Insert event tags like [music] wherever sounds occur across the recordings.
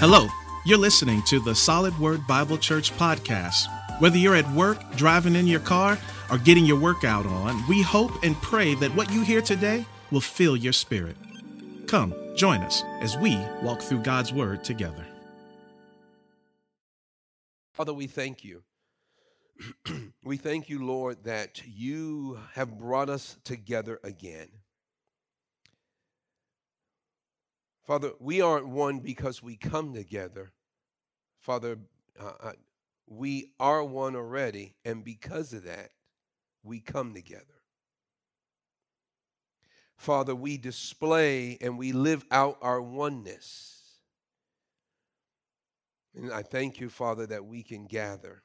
Hello, you're listening to the Solid Word Bible Church podcast. Whether you're at work, driving in your car, or getting your workout on, we hope and pray that what you hear today will fill your spirit. Come, join us as we walk through God's Word together. Father, we thank you. [clears throat] we thank you, Lord, that you have brought us together again. Father, we aren't one because we come together. Father, uh, uh, we are one already, and because of that, we come together. Father, we display and we live out our oneness. And I thank you, Father, that we can gather.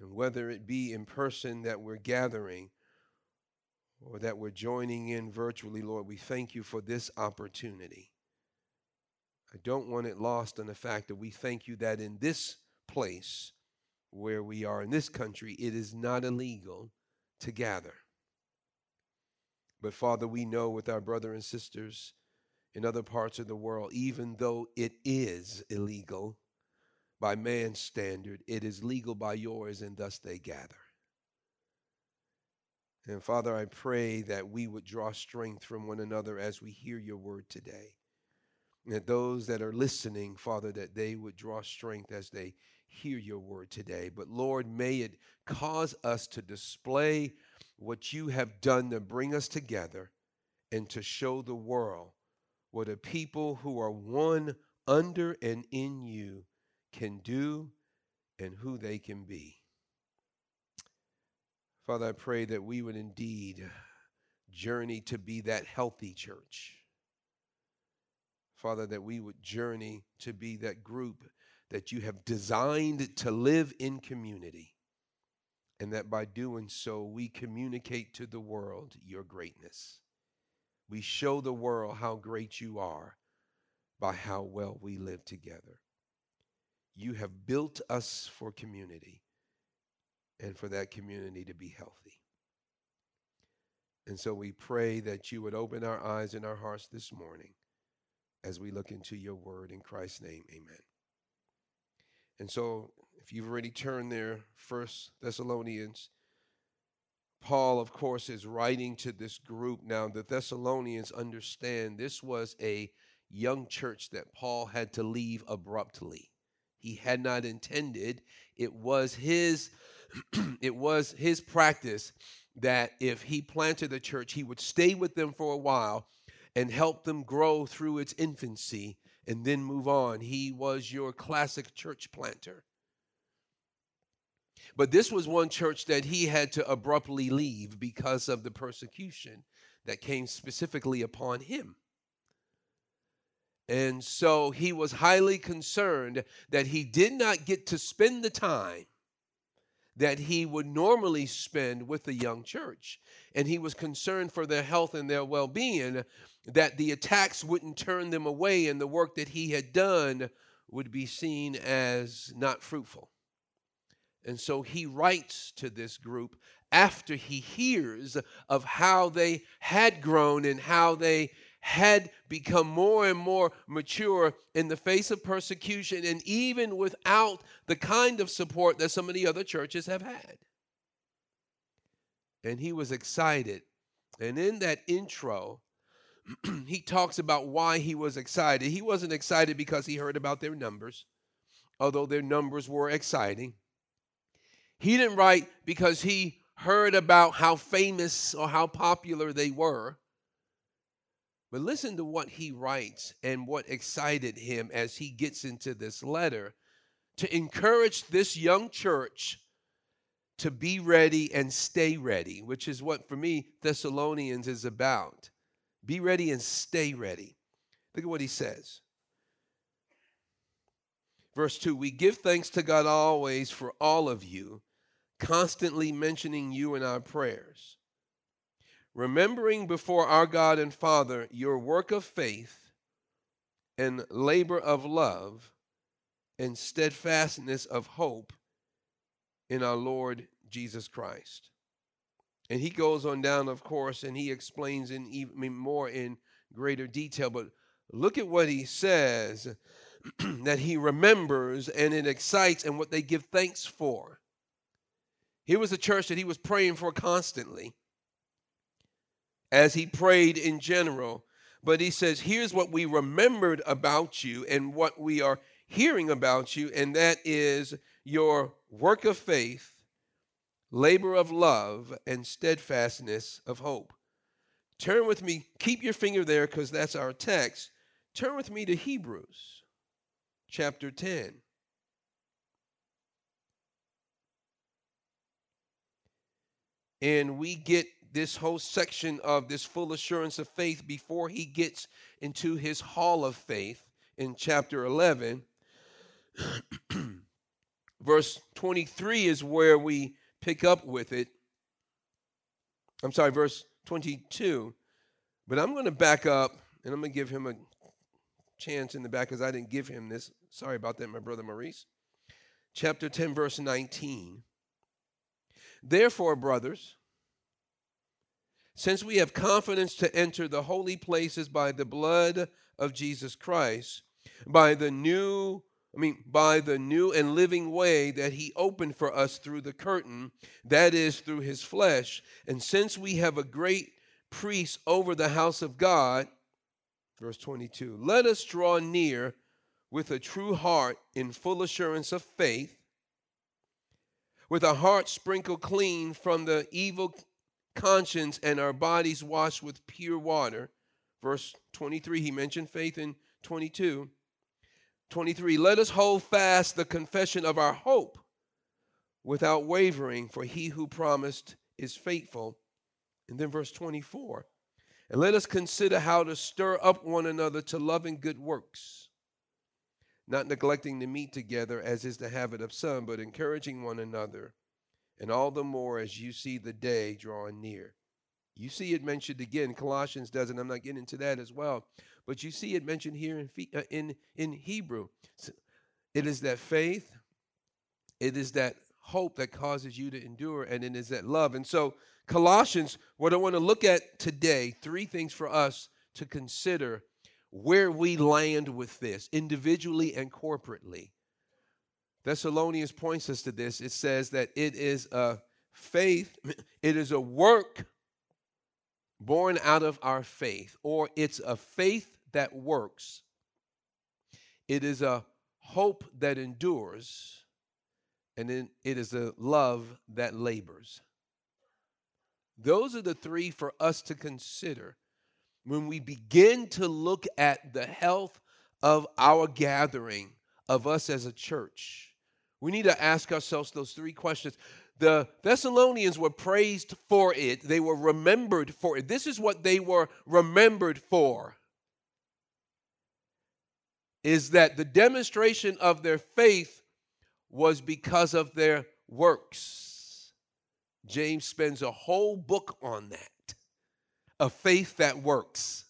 And whether it be in person that we're gathering, or that we're joining in virtually, Lord, we thank you for this opportunity. I don't want it lost on the fact that we thank you that in this place where we are in this country, it is not illegal to gather. But Father, we know with our brother and sisters in other parts of the world, even though it is illegal by man's standard, it is legal by yours, and thus they gather. And Father, I pray that we would draw strength from one another as we hear your word today. And that those that are listening, Father, that they would draw strength as they hear your word today. But Lord, may it cause us to display what you have done to bring us together and to show the world what a people who are one under and in you can do and who they can be. Father, I pray that we would indeed journey to be that healthy church. Father, that we would journey to be that group that you have designed to live in community. And that by doing so, we communicate to the world your greatness. We show the world how great you are by how well we live together. You have built us for community and for that community to be healthy. And so we pray that you would open our eyes and our hearts this morning as we look into your word in Christ's name. Amen. And so if you've already turned there, First Thessalonians, Paul, of course, is writing to this group. Now, the Thessalonians understand this was a young church that Paul had to leave abruptly. He had not intended. It was his [clears throat] it was his practice that if he planted a church, he would stay with them for a while and help them grow through its infancy and then move on. He was your classic church planter. But this was one church that he had to abruptly leave because of the persecution that came specifically upon him. And so he was highly concerned that he did not get to spend the time that he would normally spend with the young church. And he was concerned for their health and their well being, that the attacks wouldn't turn them away and the work that he had done would be seen as not fruitful. And so he writes to this group after he hears of how they had grown and how they had become more and more mature in the face of persecution and even without the kind of support that some of the other churches have had. And he was excited. And in that intro, [clears throat] he talks about why he was excited. He wasn't excited because he heard about their numbers, although their numbers were exciting. He didn't write because he heard about how famous or how popular they were. But listen to what he writes and what excited him as he gets into this letter to encourage this young church to be ready and stay ready, which is what for me Thessalonians is about. Be ready and stay ready. Look at what he says. Verse 2 We give thanks to God always for all of you, constantly mentioning you in our prayers remembering before our God and Father your work of faith and labor of love and steadfastness of hope in our Lord Jesus Christ. And he goes on down, of course, and he explains in even more in greater detail. But look at what he says [clears throat] that he remembers and it excites and what they give thanks for. Here was a church that he was praying for constantly as he prayed in general. But he says, Here's what we remembered about you and what we are hearing about you, and that is your work of faith, labor of love, and steadfastness of hope. Turn with me, keep your finger there because that's our text. Turn with me to Hebrews chapter 10. And we get this whole section of this full assurance of faith before he gets into his hall of faith in chapter 11. [clears throat] verse 23 is where we pick up with it. I'm sorry, verse 22. But I'm going to back up and I'm going to give him a chance in the back because I didn't give him this. Sorry about that, my brother Maurice. Chapter 10, verse 19. Therefore, brothers, since we have confidence to enter the holy places by the blood of Jesus Christ, by the new I mean, by the new and living way that he opened for us through the curtain, that is, through his flesh. And since we have a great priest over the house of God, verse 22, let us draw near with a true heart in full assurance of faith, with a heart sprinkled clean from the evil conscience and our bodies washed with pure water. Verse 23, he mentioned faith in 22 23 Let us hold fast the confession of our hope without wavering, for he who promised is faithful. And then verse 24 And let us consider how to stir up one another to love and good works, not neglecting to meet together as is the habit of some, but encouraging one another, and all the more as you see the day drawing near. You see it mentioned again. Colossians does, and I'm not getting into that as well. But you see it mentioned here in, uh, in, in Hebrew. It is that faith, it is that hope that causes you to endure, and it is that love. And so, Colossians, what I want to look at today, three things for us to consider where we land with this, individually and corporately. Thessalonians points us to this. It says that it is a faith, [clears throat] it is a work born out of our faith, or it's a faith that works. It is a hope that endures, and then it is a love that labors. Those are the three for us to consider when we begin to look at the health of our gathering, of us as a church. We need to ask ourselves those three questions. The Thessalonians were praised for it, they were remembered for it. This is what they were remembered for is that the demonstration of their faith was because of their works. James spends a whole book on that a faith that works.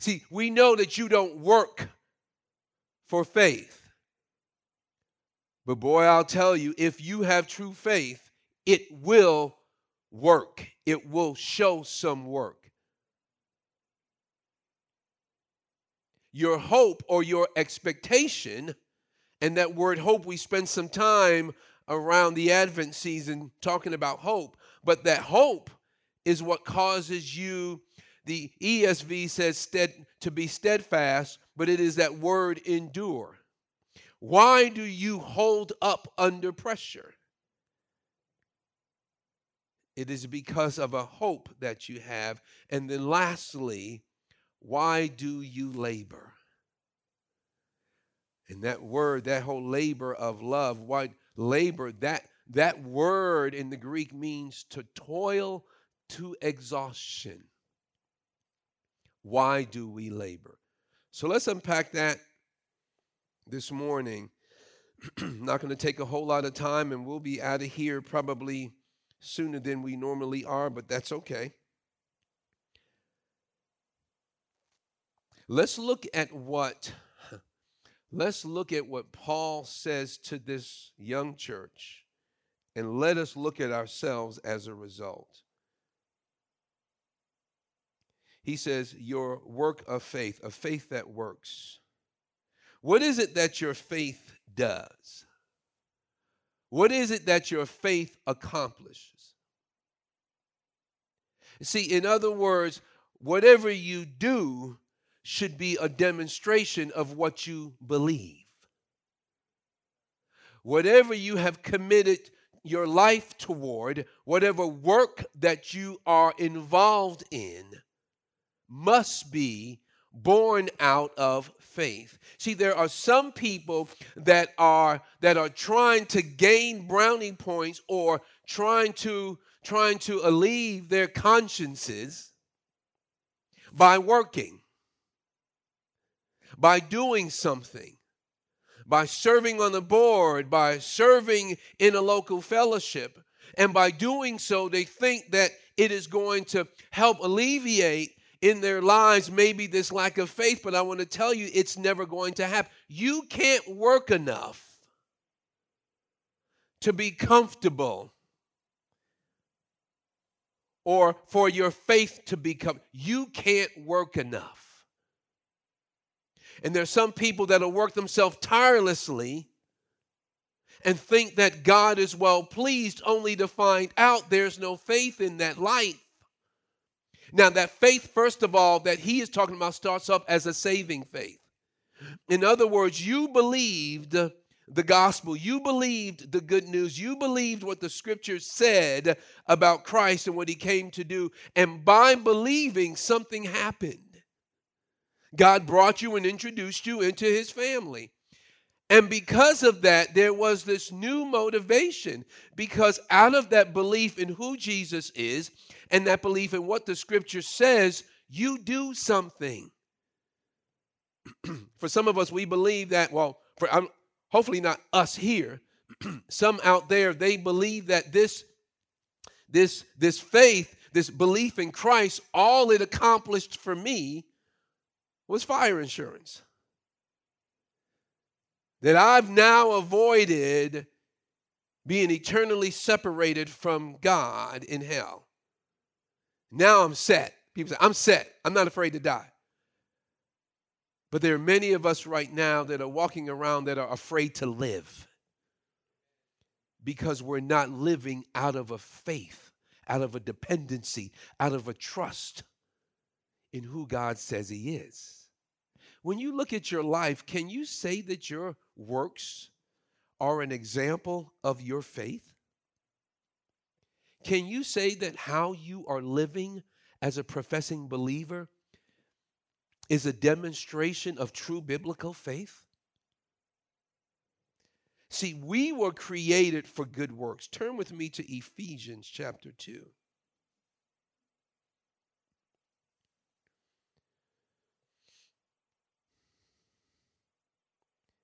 See, we know that you don't work for faith. But boy, I'll tell you, if you have true faith, it will work. It will show some work. Your hope or your expectation, and that word hope, we spend some time around the Advent season talking about hope, but that hope is what causes you, the ESV says stead, to be steadfast, but it is that word endure. Why do you hold up under pressure? It is because of a hope that you have. And then lastly, why do you labor? And that word, that whole labor of love, why labor, that that word in the Greek means to toil to exhaustion. Why do we labor? So let's unpack that this morning. [clears throat] Not going to take a whole lot of time, and we'll be out of here probably sooner than we normally are, but that's okay. Let's look at what [laughs] let's look at what Paul says to this young church and let us look at ourselves as a result. He says, Your work of faith, a faith that works. What is it that your faith does? What is it that your faith accomplishes? See, in other words, whatever you do should be a demonstration of what you believe. Whatever you have committed your life toward, whatever work that you are involved in, must be born out of faith. See, there are some people that are that are trying to gain brownie points or trying to trying to alleviate their consciences by working, by doing something, by serving on the board, by serving in a local fellowship. And by doing so, they think that it is going to help alleviate in their lives maybe this lack of faith, but I want to tell you it's never going to happen. You can't work enough to be comfortable or for your faith to become. You can't work enough. And there's some people that'll work themselves tirelessly and think that God is well pleased only to find out there's no faith in that life. Now, that faith, first of all, that he is talking about starts up as a saving faith. In other words, you believed the gospel, you believed the good news, you believed what the scriptures said about Christ and what he came to do, and by believing, something happened. God brought you and introduced you into his family. And because of that, there was this new motivation. Because out of that belief in who Jesus is and that belief in what the scripture says, you do something. [clears throat] for some of us, we believe that, well, for um, hopefully not us here, [clears throat] some out there, they believe that this, this, this faith, this belief in Christ, all it accomplished for me was fire insurance that I've now avoided being eternally separated from God in hell. Now I'm set. People say, I'm set. I'm not afraid to die. But there are many of us right now that are walking around that are afraid to live because we're not living out of a faith, out of a dependency, out of a trust in who God says He is. When you look at your life, can you say that your works are an example of your faith? Can you say that how you are living as a professing believer is a demonstration of true biblical faith? See, we were created for good works. Turn with me to Ephesians chapter 2.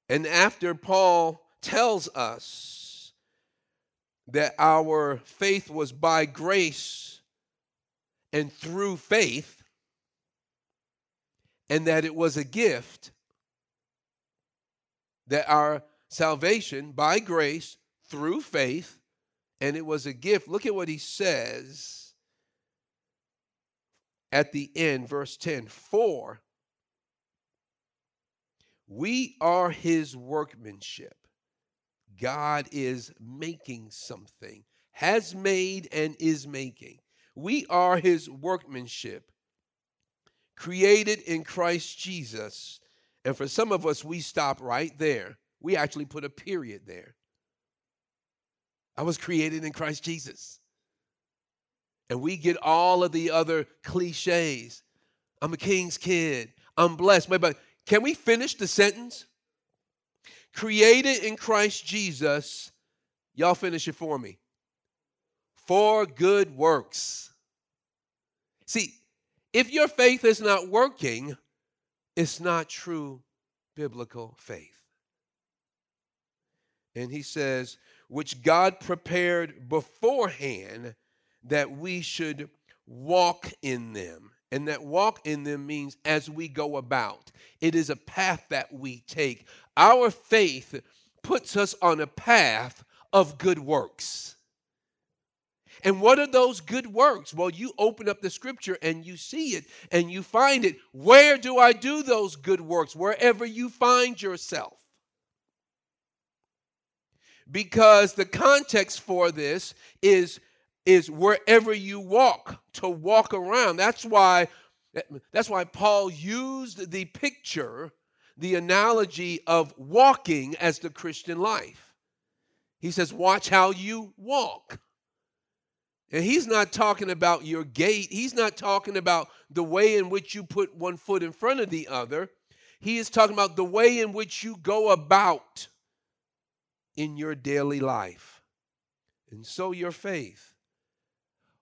And after Paul tells us that our faith was by grace and through faith, and that it was a gift, that our salvation by grace through faith, and it was a gift. Look at what he says at the end, verse 10 For we are his workmanship. God is making something, has made and is making. We are his workmanship, created in Christ Jesus. And for some of us, we stop right there. We actually put a period there. I was created in Christ Jesus. And we get all of the other cliches. I'm a king's kid. I'm blessed. But can we finish the sentence? Created in Christ Jesus, y'all finish it for me. For good works. See, if your faith is not working, it's not true biblical faith. And he says, which God prepared beforehand that we should walk in them. And that walk in them means as we go about. It is a path that we take. Our faith puts us on a path of good works. And what are those good works? Well, you open up the scripture and you see it and you find it. Where do I do those good works? Wherever you find yourself. Because the context for this is is wherever you walk to walk around. That's why that's why Paul used the picture, the analogy of walking as the Christian life. He says, Watch how you walk. And he's not talking about your gait, he's not talking about the way in which you put one foot in front of the other. He is talking about the way in which you go about in your daily life. And so your faith.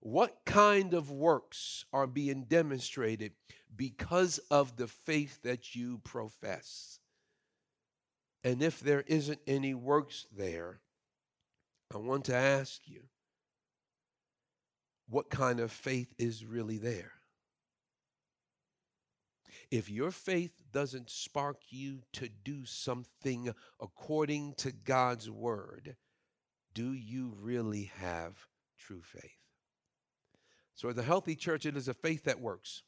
What kind of works are being demonstrated because of the faith that you profess? And if there isn't any works there, I want to ask you what kind of faith is really there? If your faith doesn't spark you to do something according to God's word, do you really have true faith? So, as a healthy church, it is a faith that works.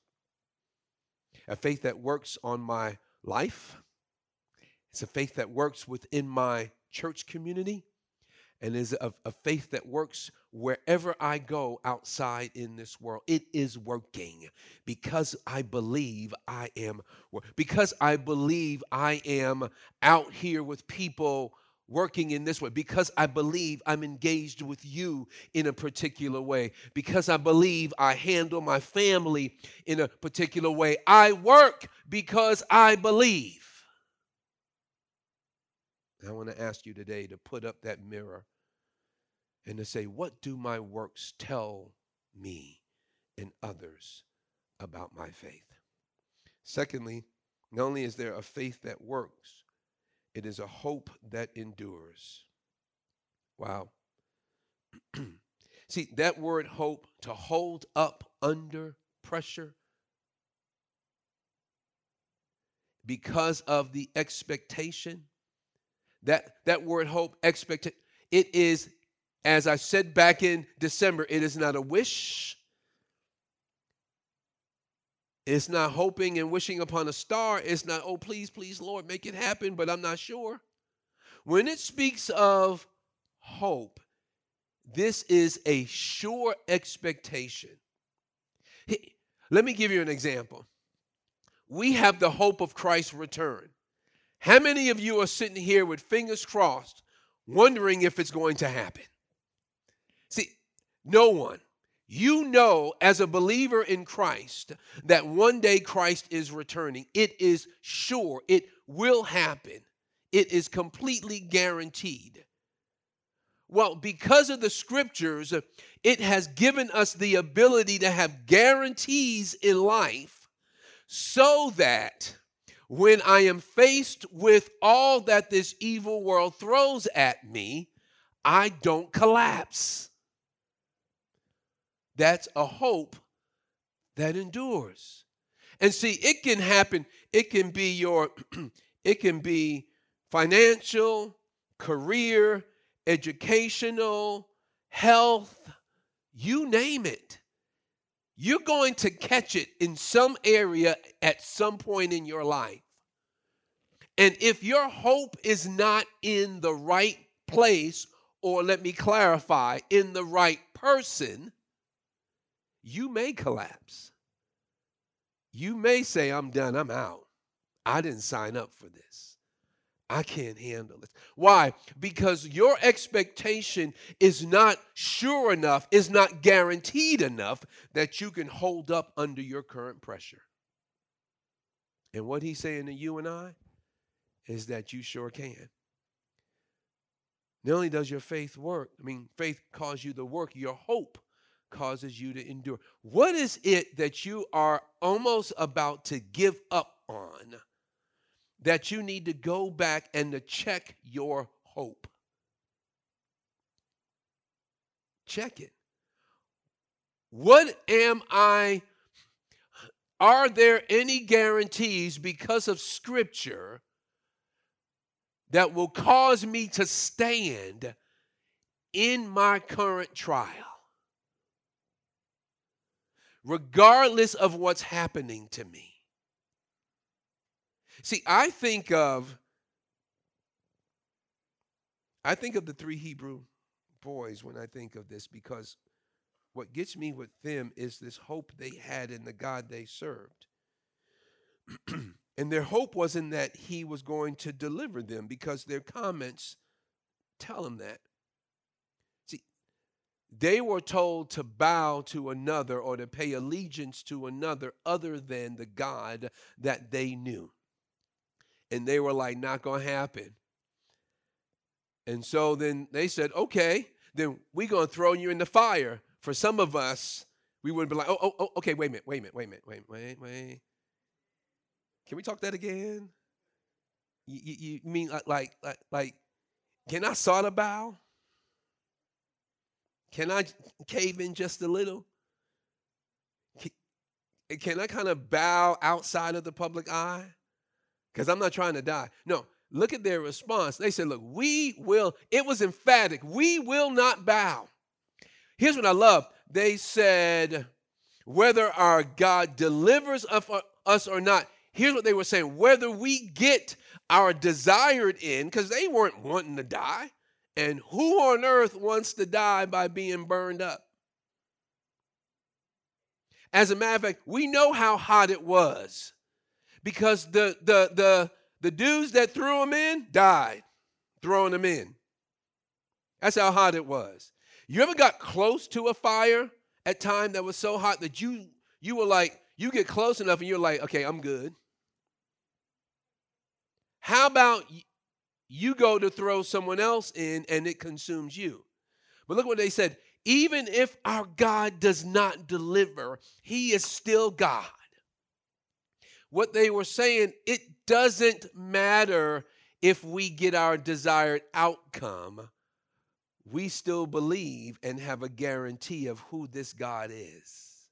A faith that works on my life. It's a faith that works within my church community and is a, a, faith that works wherever I go outside in this world. It is working because I believe I am, because I believe I am out here with people working in this way, because I believe I'm engaged with you in a particular way, because I believe I handle my family in a particular way. I work because I believe. I want to ask you today to put up that mirror and to say, What do my works tell me and others about my faith? Secondly, not only is there a faith that works, it is a hope that endures. Wow. [clears throat] See, that word hope, to hold up under pressure, because of the expectation, that, that word hope, expect it is as I said back in December, it is not a wish. It's not hoping and wishing upon a star. It's not, oh, please, please, Lord, make it happen, but I'm not sure. When it speaks of hope, this is a sure expectation. Let me give you an example. We have the hope of Christ's return. How many of you are sitting here with fingers crossed, wondering if it's going to happen? See, no one. You know, as a believer in Christ, that one day Christ is returning. It is sure. It will happen. It is completely guaranteed. Well, because of the scriptures, it has given us the ability to have guarantees in life so that when I am faced with all that this evil world throws at me, I don't collapse. That's a hope that endures. And see, it can happen. It can be your, [clears throat] it can be financial, career, educational, health, you name it. You're going to catch it in some area at some point in your life. And if your hope is not in the right place, or let me clarify, in the right person, you may collapse. You may say, I'm done, I'm out. I didn't sign up for this. I can't handle this. Why? Because your expectation is not sure enough, is not guaranteed enough that you can hold up under your current pressure. And what he's saying to you and I is that you sure can. Not only does your faith work, I mean, faith calls you to work, your hope causes you to endure. What is it that you are almost about to give up on that you need to go back and to check your hope? Check it. What am I? Are there any guarantees because of Scripture that will cause me to stand in my current trial? Regardless of what's happening to me. See, I think of I think of the three Hebrew boys when I think of this because what gets me with them is this hope they had in the God they served. [clears throat] and their hope wasn't that he was going to deliver them because their comments tell them that. They were told to bow to another or to pay allegiance to another other than the God that they knew. And they were like, not going to happen. And so then they said, okay, then we're going to throw you in the fire. For some of us, we would be like, oh, oh, oh, okay, wait a minute, wait a minute, wait a minute, wait, wait, wait. Can we talk that again? You, you, you mean like, like, like, can I sort of bow? Can I cave in just a little? Can, eh, can I kind of bow outside of the public eye? Because I'm not trying to die. No, Look at their response. They said, Look, we will, it was emphatic, we will not bow. Here's what I love. They said, whether our God delivers uh, us or not, here's what they were saying whether we get our desired end, because they weren't wanting to die. And who on earth wants to die by being burned up? As a matter of fact, we know how hot it was because the, the, the, the dudes that threw them in died throwing them in. That's how hot it was. You ever got close to a fire at time that was so hot that you you were like you get close enough and you're like, okay, I'm good. How about you go to throw someone else in and it consumes you? But look what they said. Even if our God does not deliver, he is still God what they were saying, it doesn't matter if we get our desired outcome. We still believe and have a guarantee of who this God is.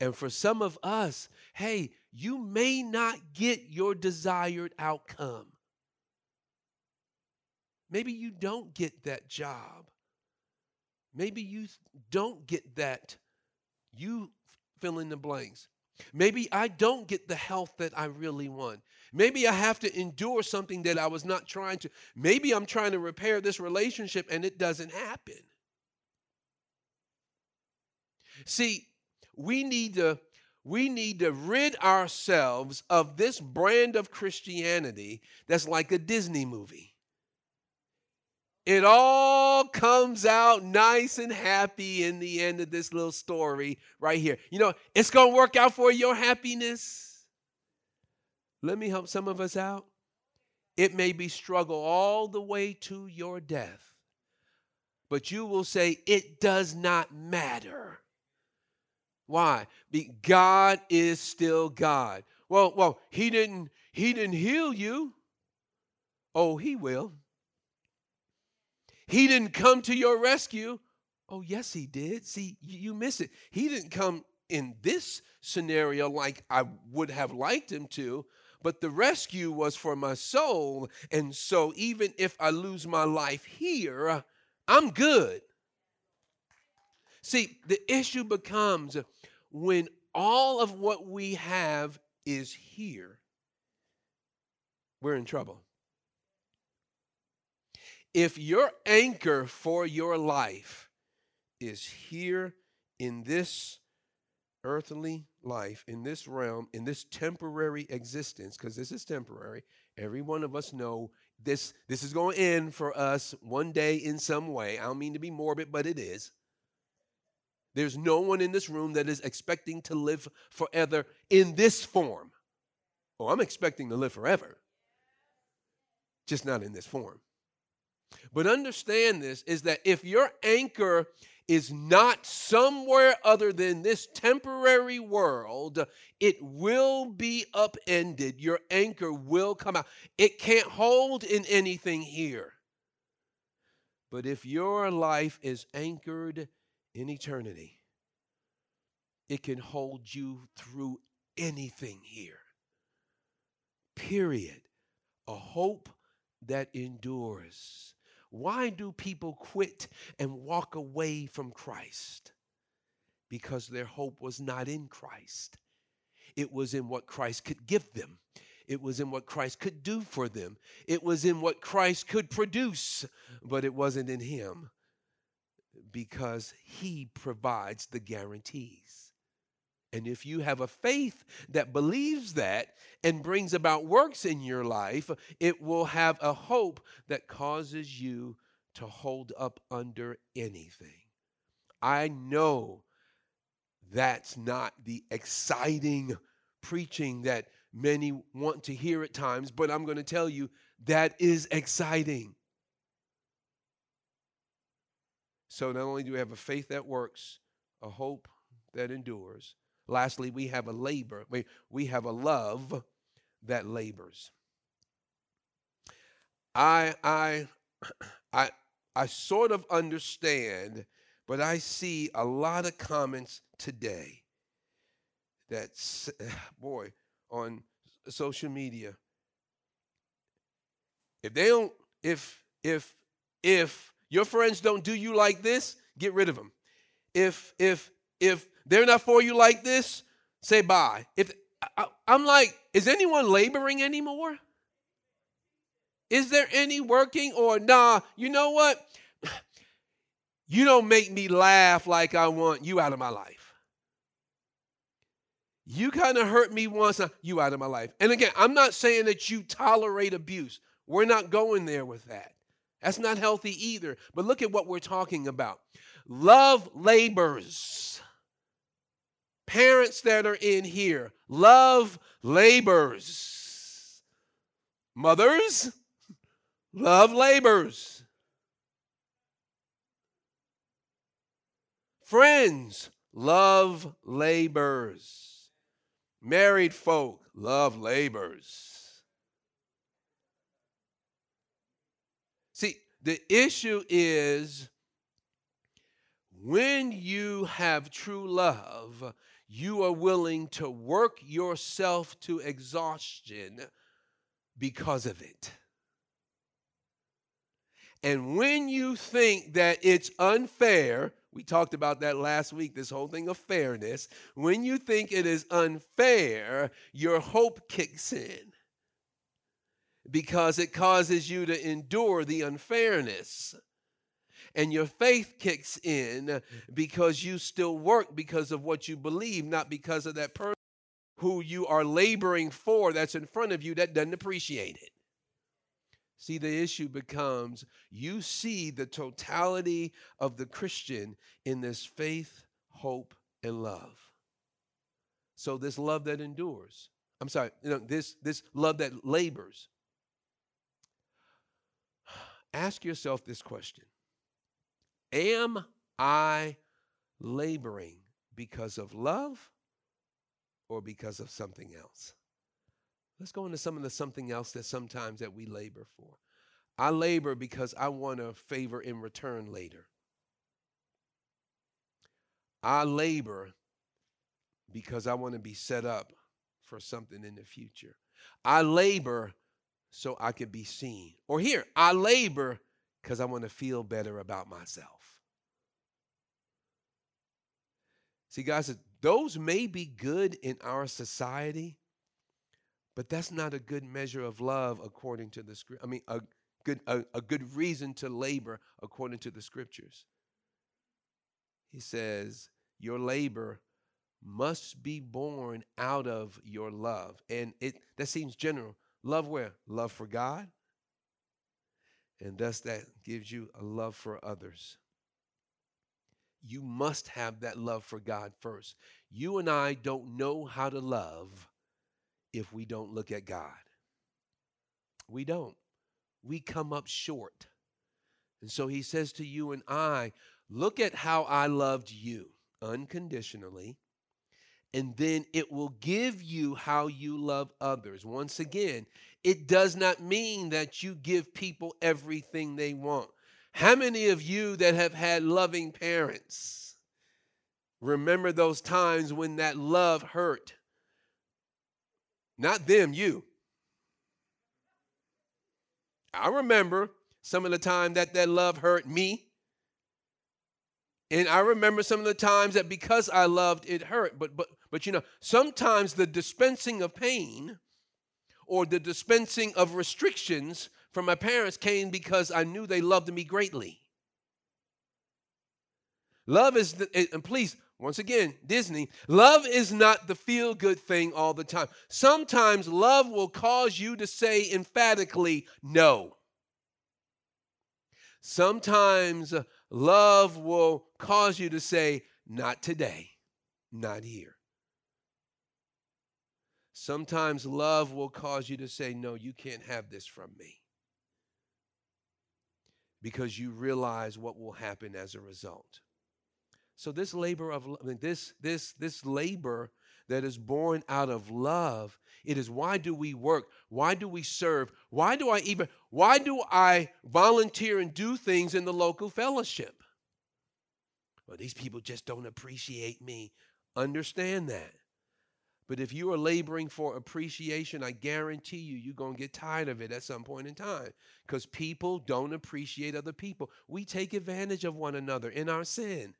And for some of us, hey, you may not get your desired outcome. Maybe you don't get that job. Maybe you don't get that. You fill in the blanks. Maybe I don't get the health that I really want. Maybe I have to endure something that I was not trying to. Maybe I'm trying to repair this relationship and it doesn't happen. See, we need to we need to rid ourselves of this brand of Christianity that's like a Disney movie. It all comes out nice and happy in the end of this little story right here. You know, it's going to work out for your happiness. Let me help some of us out. It may be struggle all the way to your death, but you will say, It does not matter. Why? Be, God is still God. Well, well, he didn't he didn't heal you. Oh, he will. He didn't come to your rescue. Oh, yes, he did. See, you miss it. He didn't come in this scenario like I would have liked him to, but the rescue was for my soul. And so even if I lose my life here, I'm good. See, the issue becomes when all of what we have is here, we're in trouble. If your anchor for your life is here in this earthly life, in this realm, in this temporary existence, because this is temporary, every one of us know this this is going to end for us one day in some way. I don't mean to be morbid, but it is. There's no one in this room that is expecting to live forever in this form. Oh, I'm expecting to live forever. Just not in this form. But understand this is that if your anchor is not somewhere other than this temporary world, it will be upended. Your anchor will come out. It can't hold in anything here. But if your life is anchored in eternity, it can hold you through anything here. Period. A hope that endures. Why do people quit and walk away from Christ? because their hope was not in Christ. It was in what Christ could give them. It was in what Christ could do for them. It was in what Christ could produce, but it wasn't in Him because He provides the guarantees. And if you have a faith that believes that and brings about works in your life, it will have a hope that causes you to hold up under anything. I know that's not the exciting preaching that many want to hear at times, but I'm going to tell you that is exciting. So, not only do we have a faith that works, a hope that endures, lastly, we have a labor, we, we have a love that labors. I, I, [clears throat] I, I sort of understand, but I see a lot of comments today that, [sighs] boy, on social media. If they don't, if if if your friends don't do you like this, get rid of them. If if if they're not for you like this, say bye. If I, I'm like, is anyone laboring anymore? Is there any working or nah? You know what? [sighs] You don't make me laugh like I want you out of my life. You kind of hurt me once, uh, you out of my life. And again, I'm not saying that you tolerate abuse. We're not going there with that. That's not healthy either. But look at what we're talking about. Love labors. Parents that are in here, love labors. Mothers, love labors. Friends, love labors. Married folk love labors. See, the issue is when you have true love, you are willing to work yourself to exhaustion because of it. And when you think that it's unfair, we talked about that last week, this whole thing of fairness. When you think it is unfair, your hope kicks in because it causes you to endure the unfairness. And your faith kicks in because you still work because of what you believe, not because of that person who you are laboring for that's in front of you that doesn't appreciate it. See, the issue becomes you see the totality of the Christian in this faith, hope, and love. So this love that endures. I'm sorry, you know, this this love that labors. [sighs] Ask yourself this question. Am I laboring because of love or because of something else? Let's go into some of the something else that sometimes that we labor for. I labor because I want a favor in return later. I labor because I want to be set up for something in the future. I labor so I can be seen. Or here, I labor because I want to feel better about myself. See, guys, those may be good in our society, but that's not a good measure of love according to the script. I mean, a good a, a good reason to labor according to the scriptures. He says, Your labor must be born out of your love. And it that seems general. Love where? Love for God. And thus that gives you a love for others. You must have that love for God first. You and I don't know how to love if we don't look at God. We don't. We come up short. And so he says to you and I, look at how I loved you unconditionally, and then it will give you how you love others. Once again, it does not mean that you give people everything they want. How many of you that have had loving parents remember those times when that love hurt? Not them, you. I remember some of the time that that love hurt me. And I remember some of the times that because I loved, it hurt. But but but you know, sometimes the dispensing of pain or the dispensing of restrictions from my parents came because I knew they loved me greatly. Love is, the, and please, once again, Disney, love is not the feel good thing all the time. Sometimes love will cause you to say emphatically no. Sometimes uh, love will cause you to say, not today, not here. Sometimes love will cause you to say, no, you can't have this from me. Because you realize what will happen as a result. So this labor of this this this labor that is born out of love, it is why do we work? Why do we serve? Why do I even why do I volunteer and do things in the local fellowship? Well, these people just don't appreciate me. Understand that. But if you are laboring for appreciation, I guarantee you, you're going to get tired of it at some point in time because people don't appreciate other people. We take advantage of one another in our sin.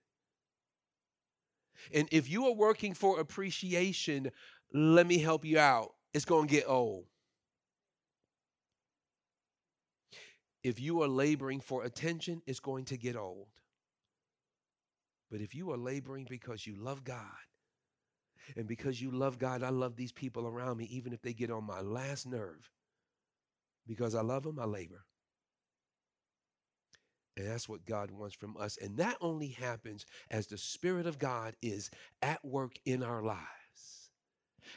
And if you are working for appreciation, let me help you out. It's going to get old. If you are laboring for attention, it's going to get old. But if you are laboring because you love God, and because you love God, I love these people around me, even if they get on my last nerve. Because I love them, I labor. And that's what God wants from us. And that only happens as the Spirit of God is at work in our lives.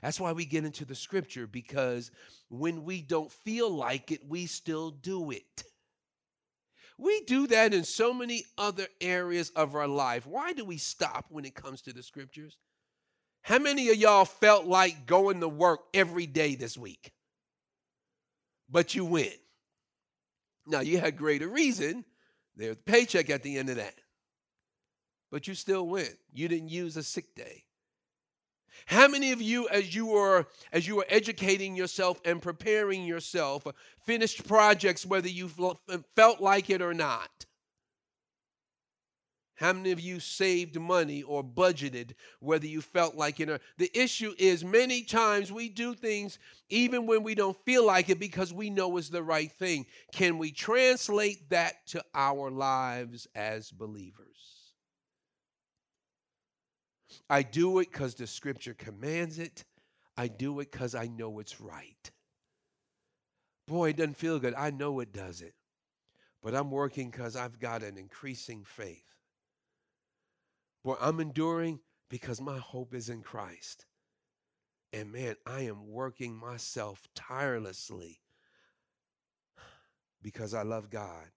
That's why we get into the scripture because when we don't feel like it, we still do it. We do that in so many other areas of our life. Why do we stop when it comes to the scriptures? How many of y'all felt like going to work every day this week? But you went. Now, you had greater reason there's a paycheck at the end of that. But you still went. You didn't use a sick day. How many of you, as you were as you were educating yourself and preparing yourself, finished projects whether you felt like it or not? How many of you saved money or budgeted, whether you felt like it or the issue is many times we do things even when we don't feel like it because we know it's the right thing. Can we translate that to our lives as believers? I do it because the scripture commands it. I do it because I know it's right. Boy, it doesn't feel good. I know it does it. But I'm working because I've got an increasing faith. Boy, I'm enduring because my hope is in Christ. And man, I am working myself tirelessly because I love God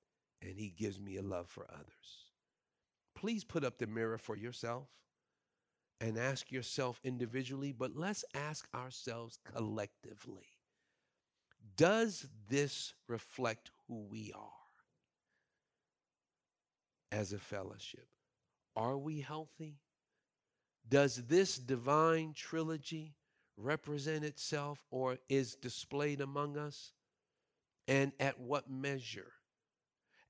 and He gives me a love for others. Please put up the mirror for yourself and ask yourself individually, but let's ask ourselves collectively Does this reflect who we are as a fellowship? Are we healthy? Does this divine trilogy represent itself or is displayed among us? And at what measure?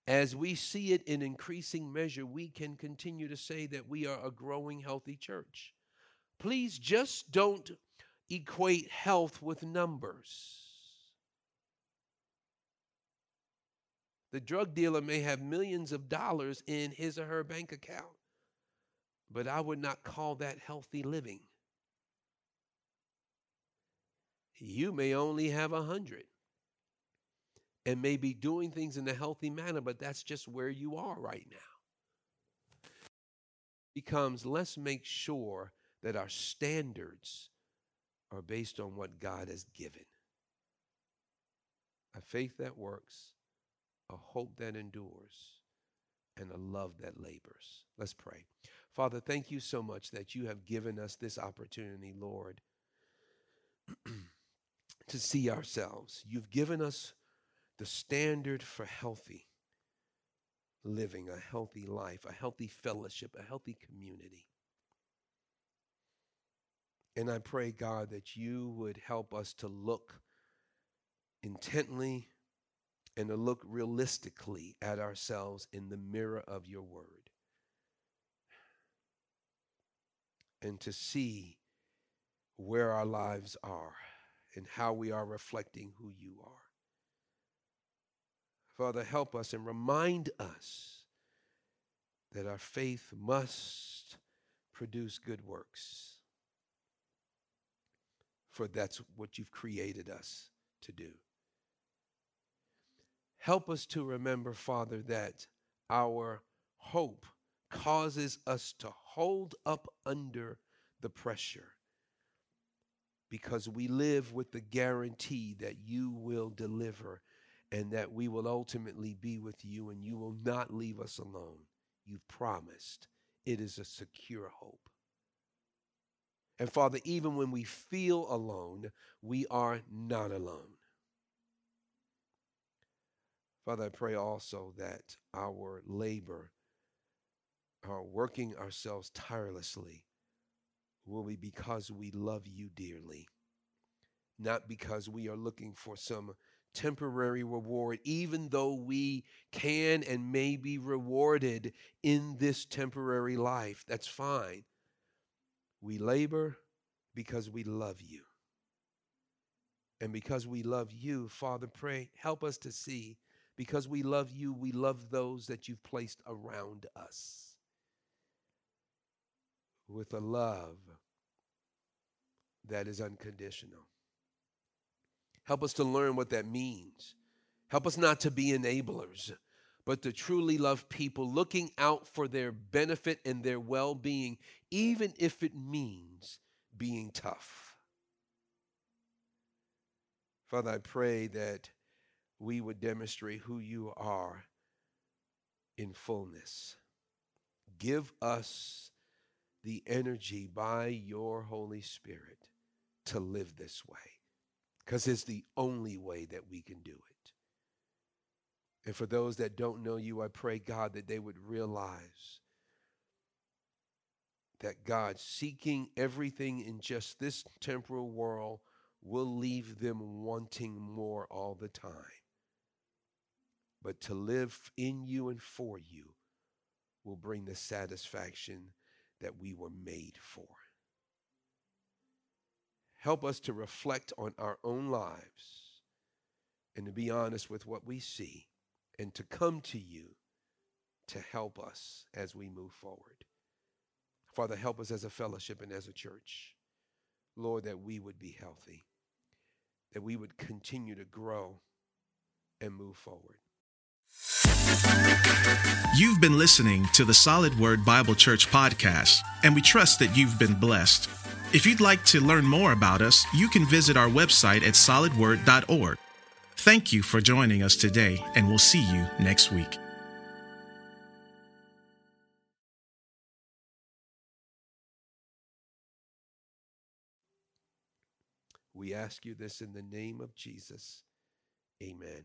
As we see it in increasing measure, we can continue to say that we are a growing, healthy church. Please just don't equate health with numbers. The drug dealer may have millions of dollars in his or her bank account. But I would not call that healthy living. You may only have a hundred and may be doing things in a healthy manner, but that's just where you are right now. Becomes let's make sure that our standards are based on what God has given. A faith that works, a hope that endures, and a love that labors. Let's pray. Father, thank you so much that you have given us this opportunity, Lord, [clears throat] to see ourselves. You've given us the standard for healthy living, a healthy life, a healthy fellowship, a healthy community. And I pray, God, that you would help us to look intently and to look realistically at ourselves in the mirror of your word. And to see where our lives are and how we are reflecting who you are. Father, help us and remind us that our faith must produce good works. For that's what you've created us to do. Help us to remember, Father, that our hope causes us to hold up under the pressure because we live with the guarantee that you will deliver and that we will ultimately be with you and you will not leave us alone. You've promised. It is a secure hope. And Father, even when we feel alone, we are not alone. Father, I pray also that our labor, our working ourselves tirelessly, will be because we love you dearly, not because we are looking for some temporary reward, even though we can and may be rewarded in this temporary life. That's fine. We labor because we love you. And because we love you, Father, pray, help us to see. Because we love you, we love those that you've placed around us with a love that is unconditional. Help us to learn what that means. Help us not to be enablers, but to truly love people, looking out for their benefit and their well being, even if it means being tough. Father, I pray that we would demonstrate who you are in fullness. Give us the energy by your Holy Spirit to live this way because it's the only way that we can do it. And for those that don't know you, I pray, God, that they would realize that God, seeking everything in just this temporal world, will leave them wanting more all the time. But to live in you and for you will bring the satisfaction that we were made for. Help us to reflect on our own lives and to be honest with what we see and to come to you to help us as we move forward. Father, help us as a fellowship and as a church. Lord, that we would be healthy, that we would continue to grow and move forward. You've been listening to the Solid Word Bible Church podcast, and we trust that you've been blessed. If you'd like to learn more about us, you can visit our website at solidword.org. Thank you for joining us today, and we'll see you next week. We ask you this in the name of Jesus. Amen.